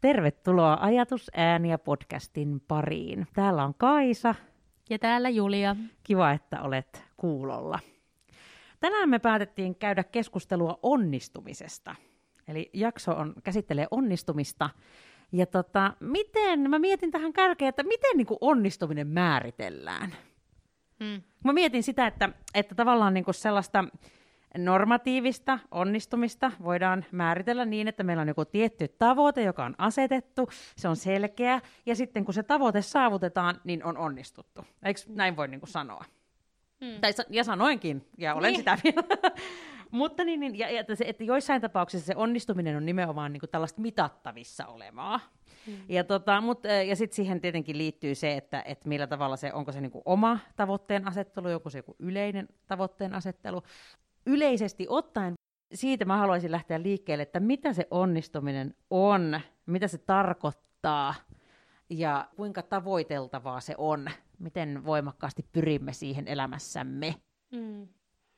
Tervetuloa Ajatus ääniä podcastin pariin. Täällä on Kaisa. Ja täällä Julia. Kiva, että olet kuulolla. Tänään me päätettiin käydä keskustelua onnistumisesta. Eli jakso on, käsittelee onnistumista. Ja tota, miten, mä mietin tähän kärkeen, että miten niin kuin onnistuminen määritellään. Hmm. Mä mietin sitä, että, että tavallaan niin kuin sellaista normatiivista onnistumista voidaan määritellä niin, että meillä on joku tietty tavoite, joka on asetettu, se on selkeä, ja sitten kun se tavoite saavutetaan, niin on onnistuttu. Eikö näin voi niin kuin sanoa? Hmm. Tai, ja sanoinkin, ja olen niin. sitä vielä. Mutta niin, niin ja, ja että, se, että joissain tapauksissa se onnistuminen on nimenomaan niin kuin tällaista mitattavissa olevaa. Hmm. Ja, tota, mut, ja sitten siihen tietenkin liittyy se, että, että millä tavalla se, onko se niin kuin oma tavoitteen asettelu, joku se joku yleinen tavoitteen asettelu, yleisesti ottaen siitä mä haluaisin lähteä liikkeelle, että mitä se onnistuminen on, mitä se tarkoittaa ja kuinka tavoiteltavaa se on, miten voimakkaasti pyrimme siihen elämässämme. Mm.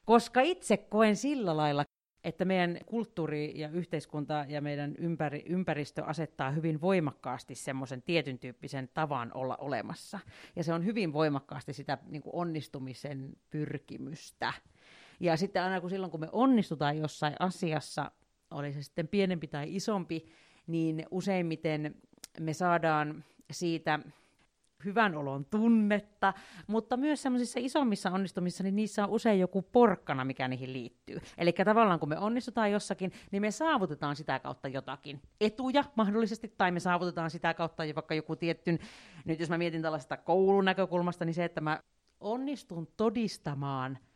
Koska itse koen sillä lailla, että meidän kulttuuri ja yhteiskunta ja meidän ympäri, ympäristö asettaa hyvin voimakkaasti semmoisen tietyn tyyppisen tavan olla olemassa. Ja se on hyvin voimakkaasti sitä niin kuin onnistumisen pyrkimystä. Ja sitten aina kun silloin, kun me onnistutaan jossain asiassa, oli se sitten pienempi tai isompi, niin useimmiten me saadaan siitä hyvän olon tunnetta, mutta myös semmoisissa isommissa onnistumissa, niin niissä on usein joku porkkana, mikä niihin liittyy. Eli tavallaan kun me onnistutaan jossakin, niin me saavutetaan sitä kautta jotakin etuja mahdollisesti, tai me saavutetaan sitä kautta vaikka joku tietty, nyt jos mä mietin tällaista koulun näkökulmasta, niin se, että mä onnistun todistamaan –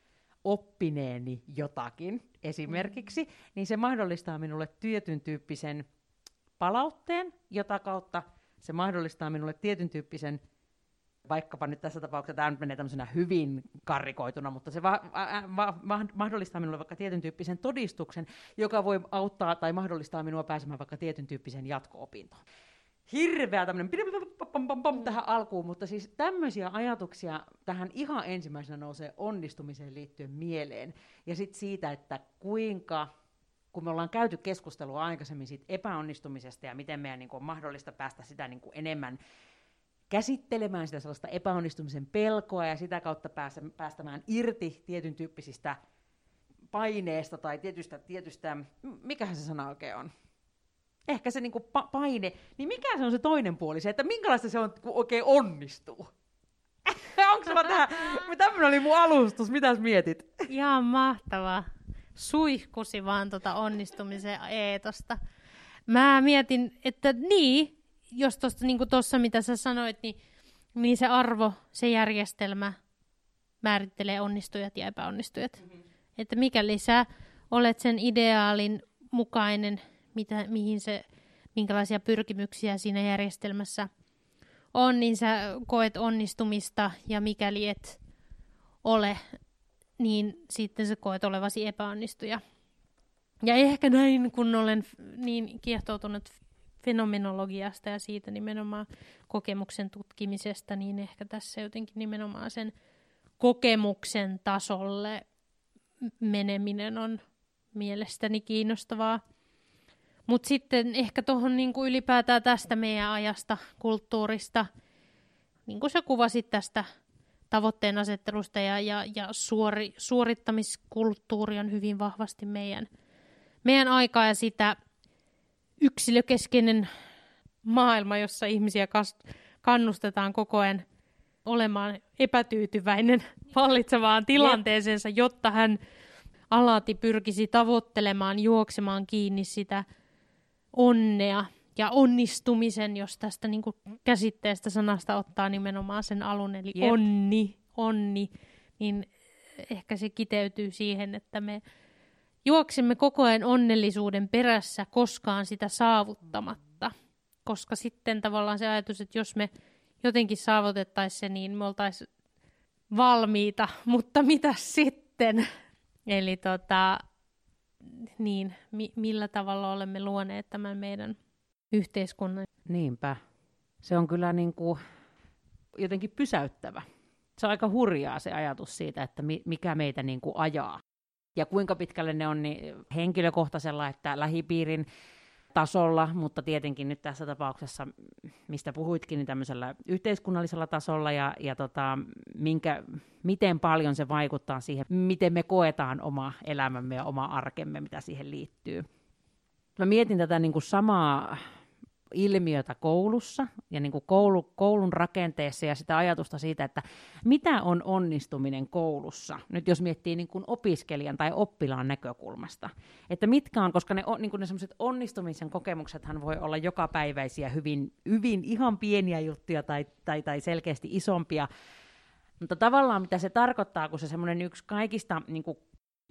oppineeni jotakin esimerkiksi, niin se mahdollistaa minulle tietyn tyyppisen palautteen, jota kautta se mahdollistaa minulle tietyn tyyppisen, vaikkapa nyt tässä tapauksessa tämä nyt menee tämmöisenä hyvin karrikoituna, mutta se va- va- va- mahdollistaa minulle vaikka tietyn tyyppisen todistuksen, joka voi auttaa tai mahdollistaa minua pääsemään vaikka tietyn tyyppisen jatko-opintoon hirveä tämmöinen tähän alkuun, mutta siis tämmöisiä ajatuksia tähän ihan ensimmäisenä nousee onnistumiseen liittyen mieleen. Ja sitten siitä, että kuinka, kun me ollaan käyty keskustelua aikaisemmin siitä epäonnistumisesta ja miten meidän niin kuin, on mahdollista päästä sitä niin kuin, enemmän käsittelemään sitä sellaista epäonnistumisen pelkoa ja sitä kautta päästä, päästämään irti tietyn tyyppisistä paineesta tai tietystä, tietystä, mikähän se sana oikein on? Ehkä se niinku pa- paine, niin mikä se on se toinen puoli, se, että minkälaista se on, kun oikein onnistuu? Onko sulla tähän, tämmöinen oli mun alustus, mitäs mietit? Ihan mahtavaa. Suihkusi vaan tota onnistumisen eetosta. Mä mietin, että niin, jos tuossa niin tossa, mitä sä sanoit, niin, niin se arvo, se järjestelmä määrittelee onnistujat ja epäonnistujat. Mm-hmm. Että mikäli sä olet sen ideaalin mukainen mitä, mihin se, minkälaisia pyrkimyksiä siinä järjestelmässä on, niin sä koet onnistumista, ja mikäli et ole, niin sitten sä koet olevasi epäonnistuja. Ja ehkä näin, kun olen niin kiehtoutunut fenomenologiasta ja siitä nimenomaan kokemuksen tutkimisesta, niin ehkä tässä jotenkin nimenomaan sen kokemuksen tasolle meneminen on mielestäni kiinnostavaa. Mutta sitten ehkä tuohon niinku ylipäätään tästä meidän ajasta, kulttuurista, niin kuin sä kuvasit tästä tavoitteen asettelusta ja, ja, ja suori, suorittamiskulttuuri on hyvin vahvasti meidän, meidän aikaa ja sitä yksilökeskeinen maailma, jossa ihmisiä kas, kannustetaan koko ajan olemaan epätyytyväinen vallitsevaan tilanteeseensa, jotta hän alati pyrkisi tavoittelemaan, juoksemaan kiinni sitä onnea ja onnistumisen, jos tästä niin kuin käsitteestä sanasta ottaa nimenomaan sen alun, eli Jep. onni, onni, niin ehkä se kiteytyy siihen, että me juoksemme koko ajan onnellisuuden perässä koskaan sitä saavuttamatta. Koska sitten tavallaan se ajatus, että jos me jotenkin saavutettaisiin se, niin me oltaisiin valmiita, mutta mitä sitten? Eli tota, niin, mi- millä tavalla olemme luoneet tämän meidän yhteiskunnan. Niinpä. Se on kyllä niin kuin jotenkin pysäyttävä. Se on aika hurjaa se ajatus siitä, että mi- mikä meitä niin kuin ajaa. Ja kuinka pitkälle ne on niin henkilökohtaisella että lähipiirin tasolla, mutta tietenkin nyt tässä tapauksessa, mistä puhuitkin, niin tämmöisellä yhteiskunnallisella tasolla ja, ja tota, minkä, miten paljon se vaikuttaa siihen, miten me koetaan oma elämämme ja oma arkemme, mitä siihen liittyy. Mä mietin tätä niin kuin samaa ilmiötä koulussa ja niin kuin koulu, koulun rakenteessa ja sitä ajatusta siitä, että mitä on onnistuminen koulussa, nyt jos miettii niin kuin opiskelijan tai oppilaan näkökulmasta, että mitkä on, koska ne, niin kuin ne onnistumisen kokemuksethan voi olla jokapäiväisiä, hyvin, hyvin ihan pieniä juttuja tai, tai, tai selkeästi isompia, mutta tavallaan mitä se tarkoittaa, kun se semmoinen yksi kaikista niin kuin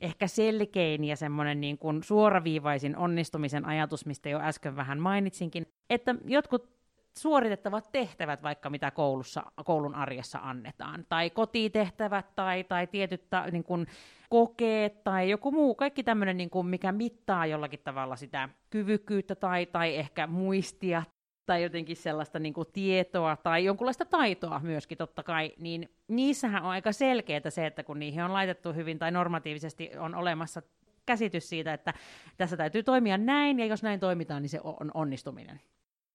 ehkä selkein ja semmoinen niin kuin suoraviivaisin onnistumisen ajatus, mistä jo äsken vähän mainitsinkin, että jotkut suoritettavat tehtävät, vaikka mitä koulussa, koulun arjessa annetaan, tai kotitehtävät, tai, tai tietyt ta, niin kuin kokeet, tai joku muu, kaikki tämmöinen, niin kuin, mikä mittaa jollakin tavalla sitä kyvykkyyttä, tai, tai ehkä muistia, tai jotenkin sellaista niin kuin tietoa tai jonkunlaista taitoa myöskin totta kai, niin niissähän on aika selkeää se, että kun niihin on laitettu hyvin tai normatiivisesti on olemassa käsitys siitä, että tässä täytyy toimia näin, ja jos näin toimitaan, niin se on onnistuminen.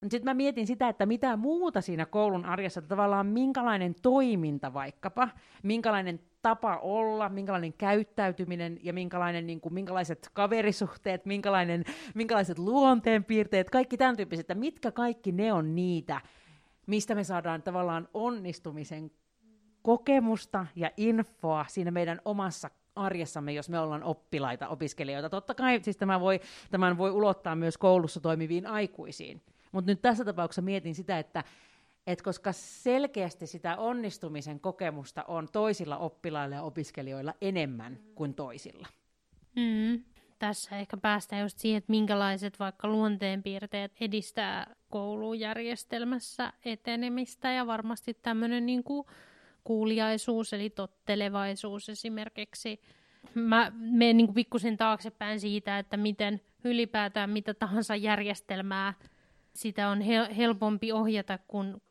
Sitten mä mietin sitä, että mitä muuta siinä koulun arjessa, tavallaan minkälainen toiminta vaikkapa, minkälainen tapa olla, minkälainen käyttäytyminen ja minkälainen, niin kuin, minkälaiset kaverisuhteet, minkälainen, minkälaiset luonteenpiirteet, kaikki tämän tyyppiset, että mitkä kaikki ne on niitä, mistä me saadaan tavallaan onnistumisen kokemusta ja infoa siinä meidän omassa arjessamme, jos me ollaan oppilaita, opiskelijoita. Totta kai siis tämä voi, tämän voi ulottaa myös koulussa toimiviin aikuisiin. Mutta nyt tässä tapauksessa mietin sitä, että et koska selkeästi sitä onnistumisen kokemusta on toisilla oppilailla ja opiskelijoilla enemmän kuin toisilla. Mm. Tässä ehkä päästään just siihen, että minkälaiset vaikka luonteenpiirteet edistää koulujärjestelmässä etenemistä ja varmasti tämmöinen niin kuuliaisuus eli tottelevaisuus esimerkiksi. Mä menen niin pikkusen taaksepäin siitä, että miten ylipäätään mitä tahansa järjestelmää sitä on hel- helpompi ohjata, kun,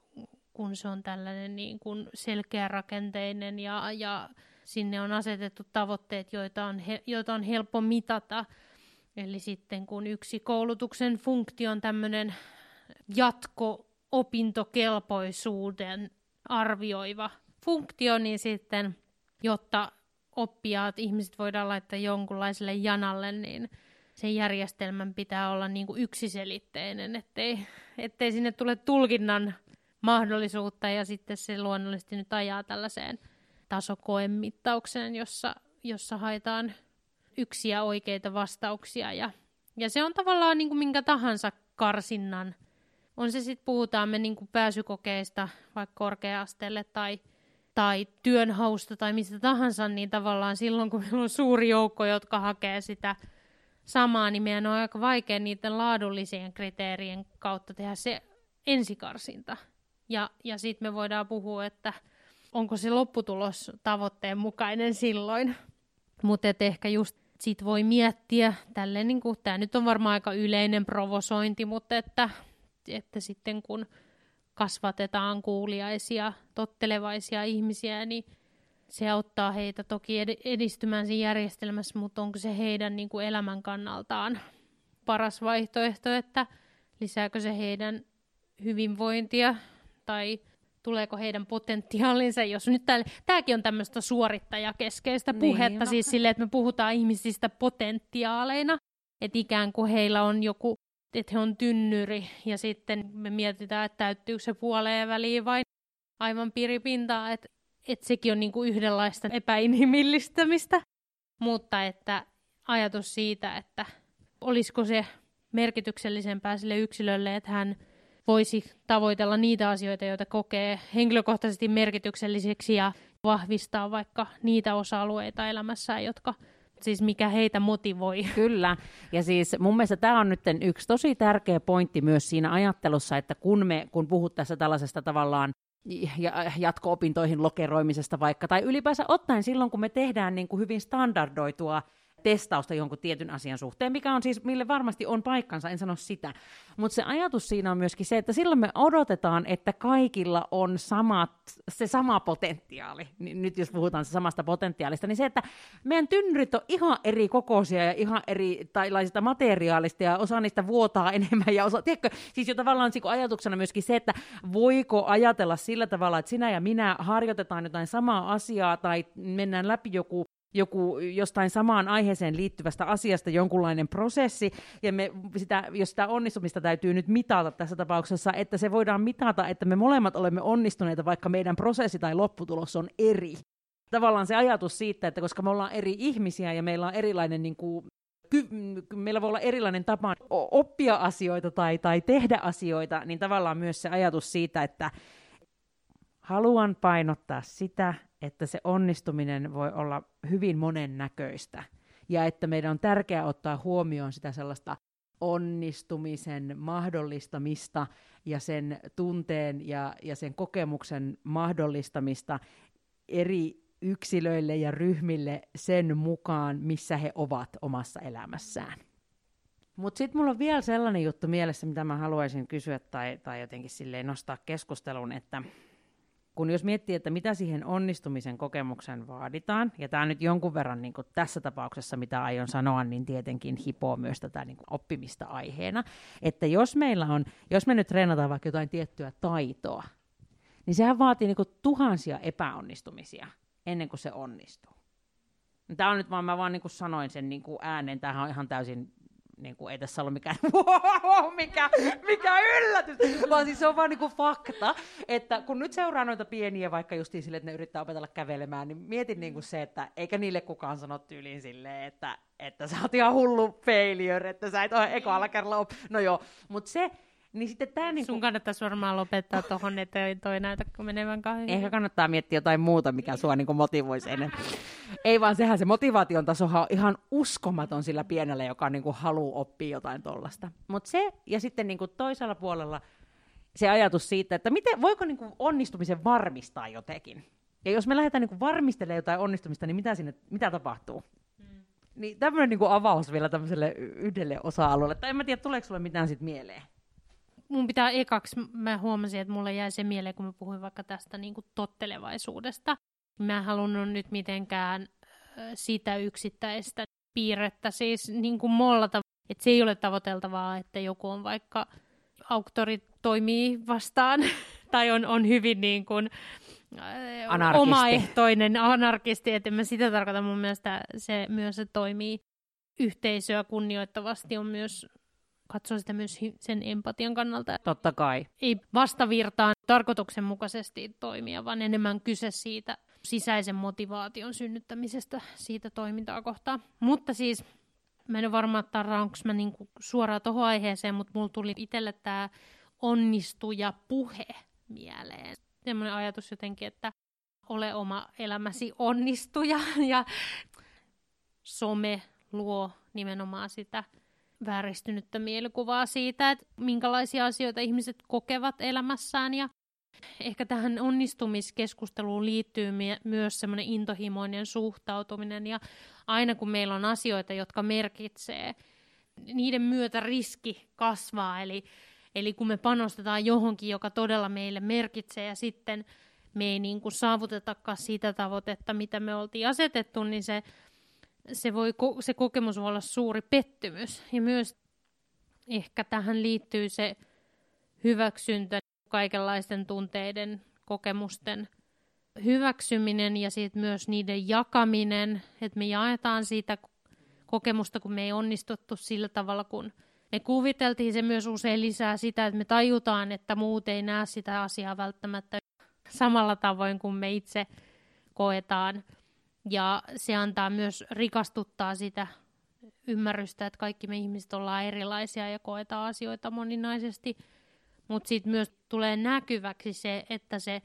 kun se on tällainen niin kuin selkeärakenteinen ja, ja sinne on asetettu tavoitteet, joita on, he, joita on helppo mitata. Eli sitten kun yksi koulutuksen funktio on tämmöinen jatko-opintokelpoisuuden arvioiva funktio, niin sitten, jotta oppijaat, ihmiset voidaan laittaa jonkunlaiselle janalle, niin sen järjestelmän pitää olla niin kuin yksiselitteinen, ettei, ettei sinne tule tulkinnan mahdollisuutta ja sitten se luonnollisesti nyt ajaa tällaiseen tasokoemittaukseen, jossa, jossa haetaan yksiä oikeita vastauksia ja, ja se on tavallaan niin kuin minkä tahansa karsinnan. On se sitten, puhutaan me niin kuin pääsykokeista vaikka korkea-asteelle tai, tai työnhausta tai mistä tahansa, niin tavallaan silloin kun meillä on suuri joukko, jotka hakee sitä samaa, niin meidän on aika vaikea niiden laadullisien kriteerien kautta tehdä se ensikarsinta. Ja, ja sitten me voidaan puhua, että onko se lopputulos tavoitteen mukainen silloin. Mutta ehkä just sit voi miettiä, tälleen niin tämä nyt on varmaan aika yleinen provosointi, mutta että, että sitten kun kasvatetaan kuuliaisia, tottelevaisia ihmisiä, niin se auttaa heitä toki edistymään siinä järjestelmässä, mutta onko se heidän niin kuin elämän kannaltaan paras vaihtoehto, että lisääkö se heidän hyvinvointia tai tuleeko heidän potentiaalinsa, jos nyt täällä, tämäkin on tämmöistä suorittajakeskeistä niin, puhetta, niin, no. siis silleen, että me puhutaan ihmisistä potentiaaleina, että ikään kuin heillä on joku, että he on tynnyri, ja sitten me mietitään, että täyttyykö se puoleen väliin vai aivan piripintaa, että että sekin on niin kuin yhdenlaista epäinhimillistämistä, mutta että ajatus siitä, että olisiko se merkityksellisempää sille yksilölle, että hän voisi tavoitella niitä asioita, joita kokee henkilökohtaisesti merkitykselliseksi ja vahvistaa vaikka niitä osa-alueita elämässään, jotka siis mikä heitä motivoi. Kyllä, ja siis mun mielestä tämä on nyt yksi tosi tärkeä pointti myös siinä ajattelussa, että kun me, kun puhut tässä tällaisesta tavallaan jatko-opintoihin lokeroimisesta vaikka, tai ylipäänsä ottaen silloin, kun me tehdään niin kuin hyvin standardoitua testausta jonkun tietyn asian suhteen, mikä on siis, mille varmasti on paikkansa, en sano sitä. Mutta se ajatus siinä on myöskin se, että silloin me odotetaan, että kaikilla on samat, se sama potentiaali. Nyt jos puhutaan samasta potentiaalista, niin se, että meidän tynnyrit on ihan eri kokoisia ja ihan eri tailaisista materiaalista ja osa niistä vuotaa enemmän ja osa, tiedätkö, siis jo tavallaan niin ajatuksena myöskin se, että voiko ajatella sillä tavalla, että sinä ja minä harjoitetaan jotain samaa asiaa tai mennään läpi joku joku jostain samaan aiheeseen liittyvästä asiasta jonkunlainen prosessi, ja me sitä, jos sitä onnistumista täytyy nyt mitata tässä tapauksessa, että se voidaan mitata, että me molemmat olemme onnistuneita, vaikka meidän prosessi tai lopputulos on eri. Tavallaan se ajatus siitä, että koska me ollaan eri ihmisiä ja meillä on erilainen niin kuin, ky- meillä voi olla erilainen tapa oppia asioita tai, tai tehdä asioita, niin tavallaan myös se ajatus siitä, että haluan painottaa sitä, että se onnistuminen voi olla hyvin monennäköistä ja että meidän on tärkeää ottaa huomioon sitä sellaista onnistumisen mahdollistamista ja sen tunteen ja, ja sen kokemuksen mahdollistamista eri yksilöille ja ryhmille sen mukaan, missä he ovat omassa elämässään. Mutta sitten mulla on vielä sellainen juttu mielessä, mitä mä haluaisin kysyä tai, tai jotenkin silleen nostaa keskustelun, että kun jos miettii, että mitä siihen onnistumisen kokemuksen vaaditaan, ja tämä nyt jonkun verran niin tässä tapauksessa, mitä aion sanoa, niin tietenkin hipoo myös tätä niin oppimista aiheena, että jos meillä on, jos me nyt treenataan vaikka jotain tiettyä taitoa, niin sehän vaatii niin tuhansia epäonnistumisia ennen kuin se onnistuu. Tämä on nyt vaan, mä vaan niin sanoin sen niin ääneen, tämähän on ihan täysin niin kuin, ei tässä ollut mikään, wow, mikä, mikä yllätys, vaan siis se on vaan niin kuin fakta, että kun nyt seuraa noita pieniä, vaikka justiin sille, että ne yrittää opetella kävelemään, niin mietin niin kuin se, että eikä niille kukaan sano tyyliin silleen, että, että sä oot ihan hullu failure, että sä et ole ekalla kerralla op... No joo, mutta se, niin sitten tää niinku... Sun kannattaisi varmaan lopettaa tuohon, että toi näytä menevän kahden. Ehkä kannattaa miettiä jotain muuta, mikä sua niinku motivoisi ennen. Ei vaan sehän se motivaation taso on ihan uskomaton sillä pienellä, joka niinku haluaa oppia jotain tollasta. Mutta se, ja sitten niinku toisella puolella se ajatus siitä, että miten, voiko niinku onnistumisen varmistaa jotenkin. Ja jos me lähdetään niinku varmistelemaan jotain onnistumista, niin mitä, sinne, mitä tapahtuu? Hmm. Niin tämmöinen niinku avaus vielä tämmöiselle yhdelle osa-alueelle. Tai en mä tiedä, tuleeko sulle mitään sitten mieleen? Mun pitää ekaksi, mä huomasin, että mulle jäi se mieleen, kun mä puhuin vaikka tästä niin kuin tottelevaisuudesta. Mä en halunnut nyt mitenkään sitä yksittäistä piirrettä siis niin kuin mollata, että se ei ole tavoiteltavaa, että joku on vaikka auktori toimii vastaan tai on, on hyvin niin kuin, anarkisti. omaehtoinen anarkisti, että mä sitä tarkoitan mun mielestä se myös, että toimii yhteisöä kunnioittavasti on myös katsoa sitä myös sen empatian kannalta. Totta kai. Ei vastavirtaan tarkoituksenmukaisesti toimia, vaan enemmän kyse siitä sisäisen motivaation synnyttämisestä siitä toimintaa kohtaan. Mutta siis mä en ole varma, että onko mä niinku suoraan tuohon aiheeseen, mutta mulla tuli itselle tämä onnistuja puhe mieleen. Sellainen ajatus jotenkin, että ole oma elämäsi onnistuja ja some luo nimenomaan sitä vääristynyttä mielikuvaa siitä, että minkälaisia asioita ihmiset kokevat elämässään. Ja ehkä tähän onnistumiskeskusteluun liittyy myös semmoinen intohimoinen suhtautuminen. Ja aina kun meillä on asioita, jotka merkitsee, niiden myötä riski kasvaa, eli, eli kun me panostetaan johonkin, joka todella meille merkitsee ja sitten me ei niin kuin saavutetakaan sitä tavoitetta, mitä me oltiin asetettu, niin se se, voi, se kokemus voi olla suuri pettymys. Ja myös ehkä tähän liittyy se hyväksyntä, kaikenlaisten tunteiden, kokemusten hyväksyminen ja sitten myös niiden jakaminen, että me jaetaan siitä kokemusta, kun me ei onnistuttu sillä tavalla, kun me kuviteltiin. Se myös usein lisää sitä, että me tajutaan, että muut ei näe sitä asiaa välttämättä samalla tavoin kuin me itse koetaan. Ja se antaa myös rikastuttaa sitä ymmärrystä, että kaikki me ihmiset ollaan erilaisia ja koetaan asioita moninaisesti. Mutta sitten myös tulee näkyväksi se, että se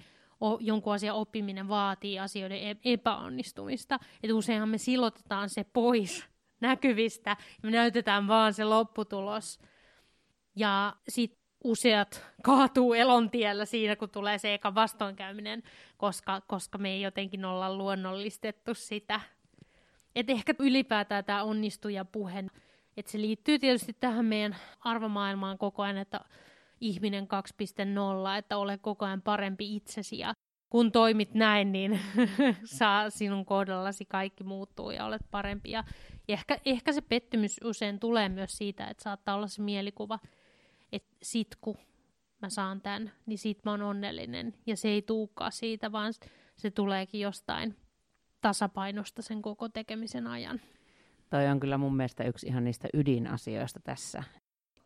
jonkun asian oppiminen vaatii asioiden e-, epäonnistumista. Että useinhan me silotetaan se pois näkyvistä ja me näytetään vaan se lopputulos. Ja sitten useat kaatuu elontiellä siinä, kun tulee se eka vastoinkäyminen, koska, koska me ei jotenkin olla luonnollistettu sitä Et ehkä ylipäätään tämä onnistujapuhe, että se liittyy tietysti tähän meidän arvomaailmaan koko ajan, että ihminen 2.0, että ole koko ajan parempi itsesi ja kun toimit näin, niin saa sinun kohdallasi kaikki muuttuu ja olet parempi. Ja ehkä, ehkä se pettymys usein tulee myös siitä, että saattaa olla se mielikuva, että sit kun mä saan tämän, niin sit mä oon onnellinen. Ja se ei tuukaan siitä, vaan se tuleekin jostain tasapainosta sen koko tekemisen ajan. Toi on kyllä mun mielestä yksi ihan niistä ydinasioista tässä.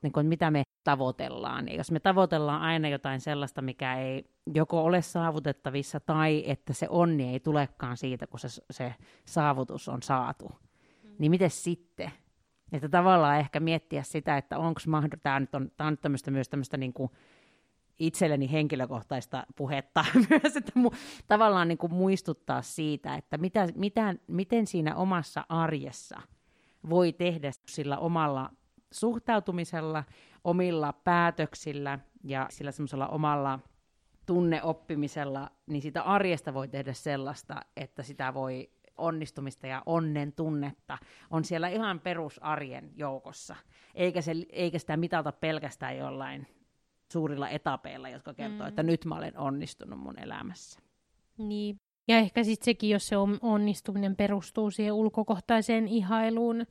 Niin kun, mitä me tavoitellaan. Niin jos me tavoitellaan aina jotain sellaista, mikä ei joko ole saavutettavissa tai että se onni ei tulekaan siitä, kun se, se saavutus on saatu, mm. niin miten sitten? Että tavallaan ehkä miettiä sitä, että onko mahdollista, tämä nyt on, tämä on tämmöistä, myös tämmöistä niin kuin itselleni henkilökohtaista puhetta myös, että mu, tavallaan niin kuin muistuttaa siitä, että mitä, mitä, miten siinä omassa arjessa voi tehdä sillä omalla suhtautumisella, omilla päätöksillä ja sillä semmoisella omalla tunneoppimisella, niin sitä arjesta voi tehdä sellaista, että sitä voi onnistumista ja onnen tunnetta on siellä ihan perusarjen joukossa, eikä, se, eikä sitä mitata pelkästään jollain suurilla etapeilla, jotka kertoo, mm. että nyt mä olen onnistunut mun elämässä. Niin. Ja ehkä sitten sekin, jos se onnistuminen perustuu siihen ulkokohtaiseen ihailuun,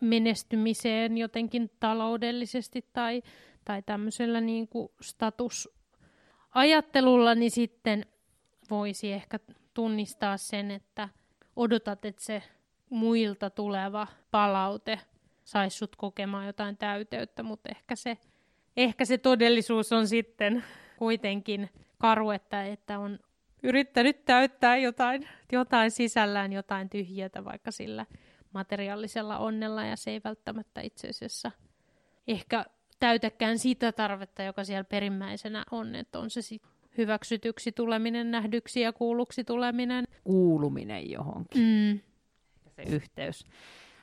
menestymiseen jotenkin taloudellisesti tai, tai tämmöisellä niin kuin statusajattelulla, niin sitten voisi ehkä tunnistaa sen, että odotat, että se muilta tuleva palaute saisi sut kokemaan jotain täyteyttä, mutta ehkä se, ehkä se todellisuus on sitten kuitenkin karu, että, että on yrittänyt täyttää jotain, jotain sisällään, jotain tyhjiötä vaikka sillä materiaalisella onnella ja se ei välttämättä itse asiassa ehkä täytäkään sitä tarvetta, joka siellä perimmäisenä on, että on se sitten hyväksytyksi tuleminen, nähdyksi ja kuulluksi tuleminen. Kuuluminen johonkin. Mm. Se yhteys.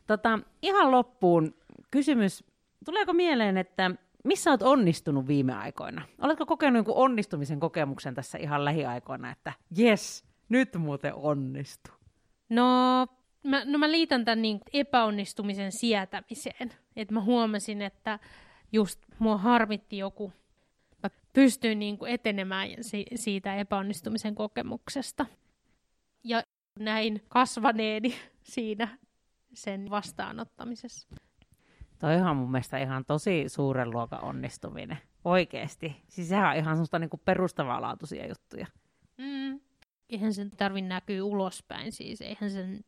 Tota, ihan loppuun kysymys, tuleeko mieleen, että missä olet onnistunut viime aikoina? Oletko kokenut jonkun onnistumisen kokemuksen tässä ihan lähiaikoina, että jes, nyt muuten onnistu? No mä, no mä liitän tämän niin epäonnistumisen sietämiseen. Että mä huomasin, että just mua harmitti joku, mä pystyin niin kuin etenemään si- siitä epäonnistumisen kokemuksesta. Ja näin kasvaneeni siinä sen vastaanottamisessa. Toi on mun mielestä ihan tosi suuren luokan onnistuminen. Oikeesti. Siis sehän on ihan semmoista niin perustavanlaatuisia juttuja. Mm. Eihän sen tarvi näkyä ulospäin, siis eihän sen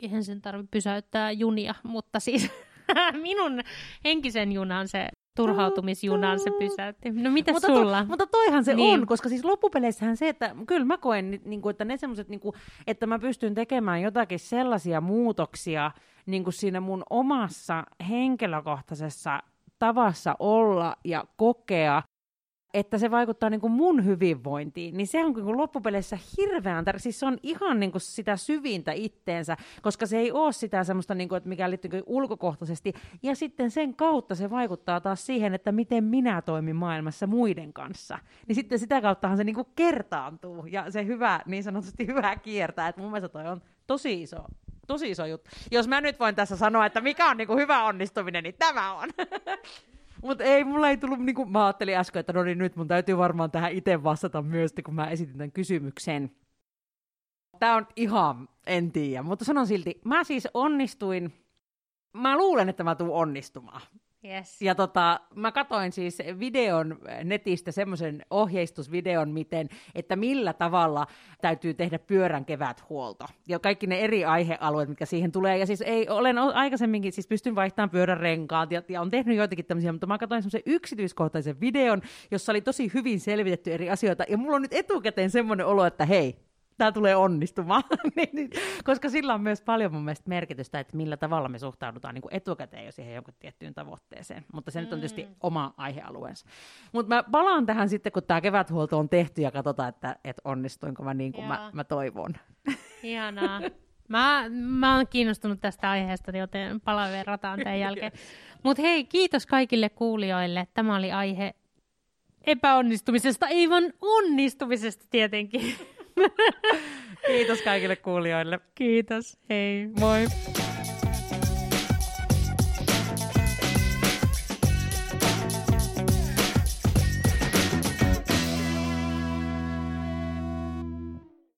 eihän sen tarvitse pysäyttää junia, mutta siis minun henkisen junan se turhautumisjunan se pysäytti. No mitä mutta sulla? To, mutta toihan se niin. on, koska siis loppupeleissähän se, että kyllä mä koen, niin kuin, että ne semmoiset, niin kuin, että mä pystyn tekemään jotakin sellaisia muutoksia niin kuin siinä mun omassa henkilökohtaisessa tavassa olla ja kokea, että se vaikuttaa niin kuin mun hyvinvointiin, niin se on niin kuin loppupeleissä hirveän tärkeää. Siis se on ihan niin kuin sitä syvintä itteensä, koska se ei ole sitä semmoista, niin kuin, että mikä liittyy niin ulkokohtaisesti. Ja sitten sen kautta se vaikuttaa taas siihen, että miten minä toimin maailmassa muiden kanssa. Niin sitten sitä kauttahan se niin kuin kertaantuu ja se hyvä, niin sanotusti hyvä kiertää. Että mun mielestä toi on tosi iso tosi iso juttu. Jos mä nyt voin tässä sanoa, että mikä on niin kuin hyvä onnistuminen, niin tämä on. Mutta ei, mulla ei tullut, niin kuin mä ajattelin äsken, että no niin nyt mun täytyy varmaan tähän itse vastata myös, kun mä esitin tämän kysymyksen. Tämä on ihan, en tiedä, mutta sanon silti, mä siis onnistuin, mä luulen, että mä tuun onnistumaan. Yes. Ja tota, mä katoin siis videon netistä, semmoisen ohjeistusvideon, miten, että millä tavalla täytyy tehdä pyörän keväthuolto. Ja kaikki ne eri aihealueet, mikä siihen tulee. Ja siis ei, olen aikaisemminkin, siis pystyn vaihtamaan pyörän renkaat ja, ja on tehnyt joitakin tämmöisiä, mutta mä katsoin semmoisen yksityiskohtaisen videon, jossa oli tosi hyvin selvitetty eri asioita. Ja mulla on nyt etukäteen semmoinen olo, että hei, tämä tulee onnistumaan. Niin, niin, koska sillä on myös paljon mun mielestä merkitystä, että millä tavalla me suhtaudutaan niin kuin etukäteen jo siihen jonkun tiettyyn tavoitteeseen. Mutta se mm. nyt on tietysti mm. oma aihealueensa. Mutta mä palaan tähän sitten, kun tämä keväthuolto on tehty ja katsotaan, että, että onnistuinko mä niin kuin mä, mä toivon. Ihanaa. Mä, mä oon kiinnostunut tästä aiheesta, joten palaan rataan tämän jälkeen. Mutta hei, kiitos kaikille kuulijoille. Tämä oli aihe epäonnistumisesta, ei vaan onnistumisesta tietenkin. Kiitos kaikille kuulijoille. Kiitos, hei. Moi.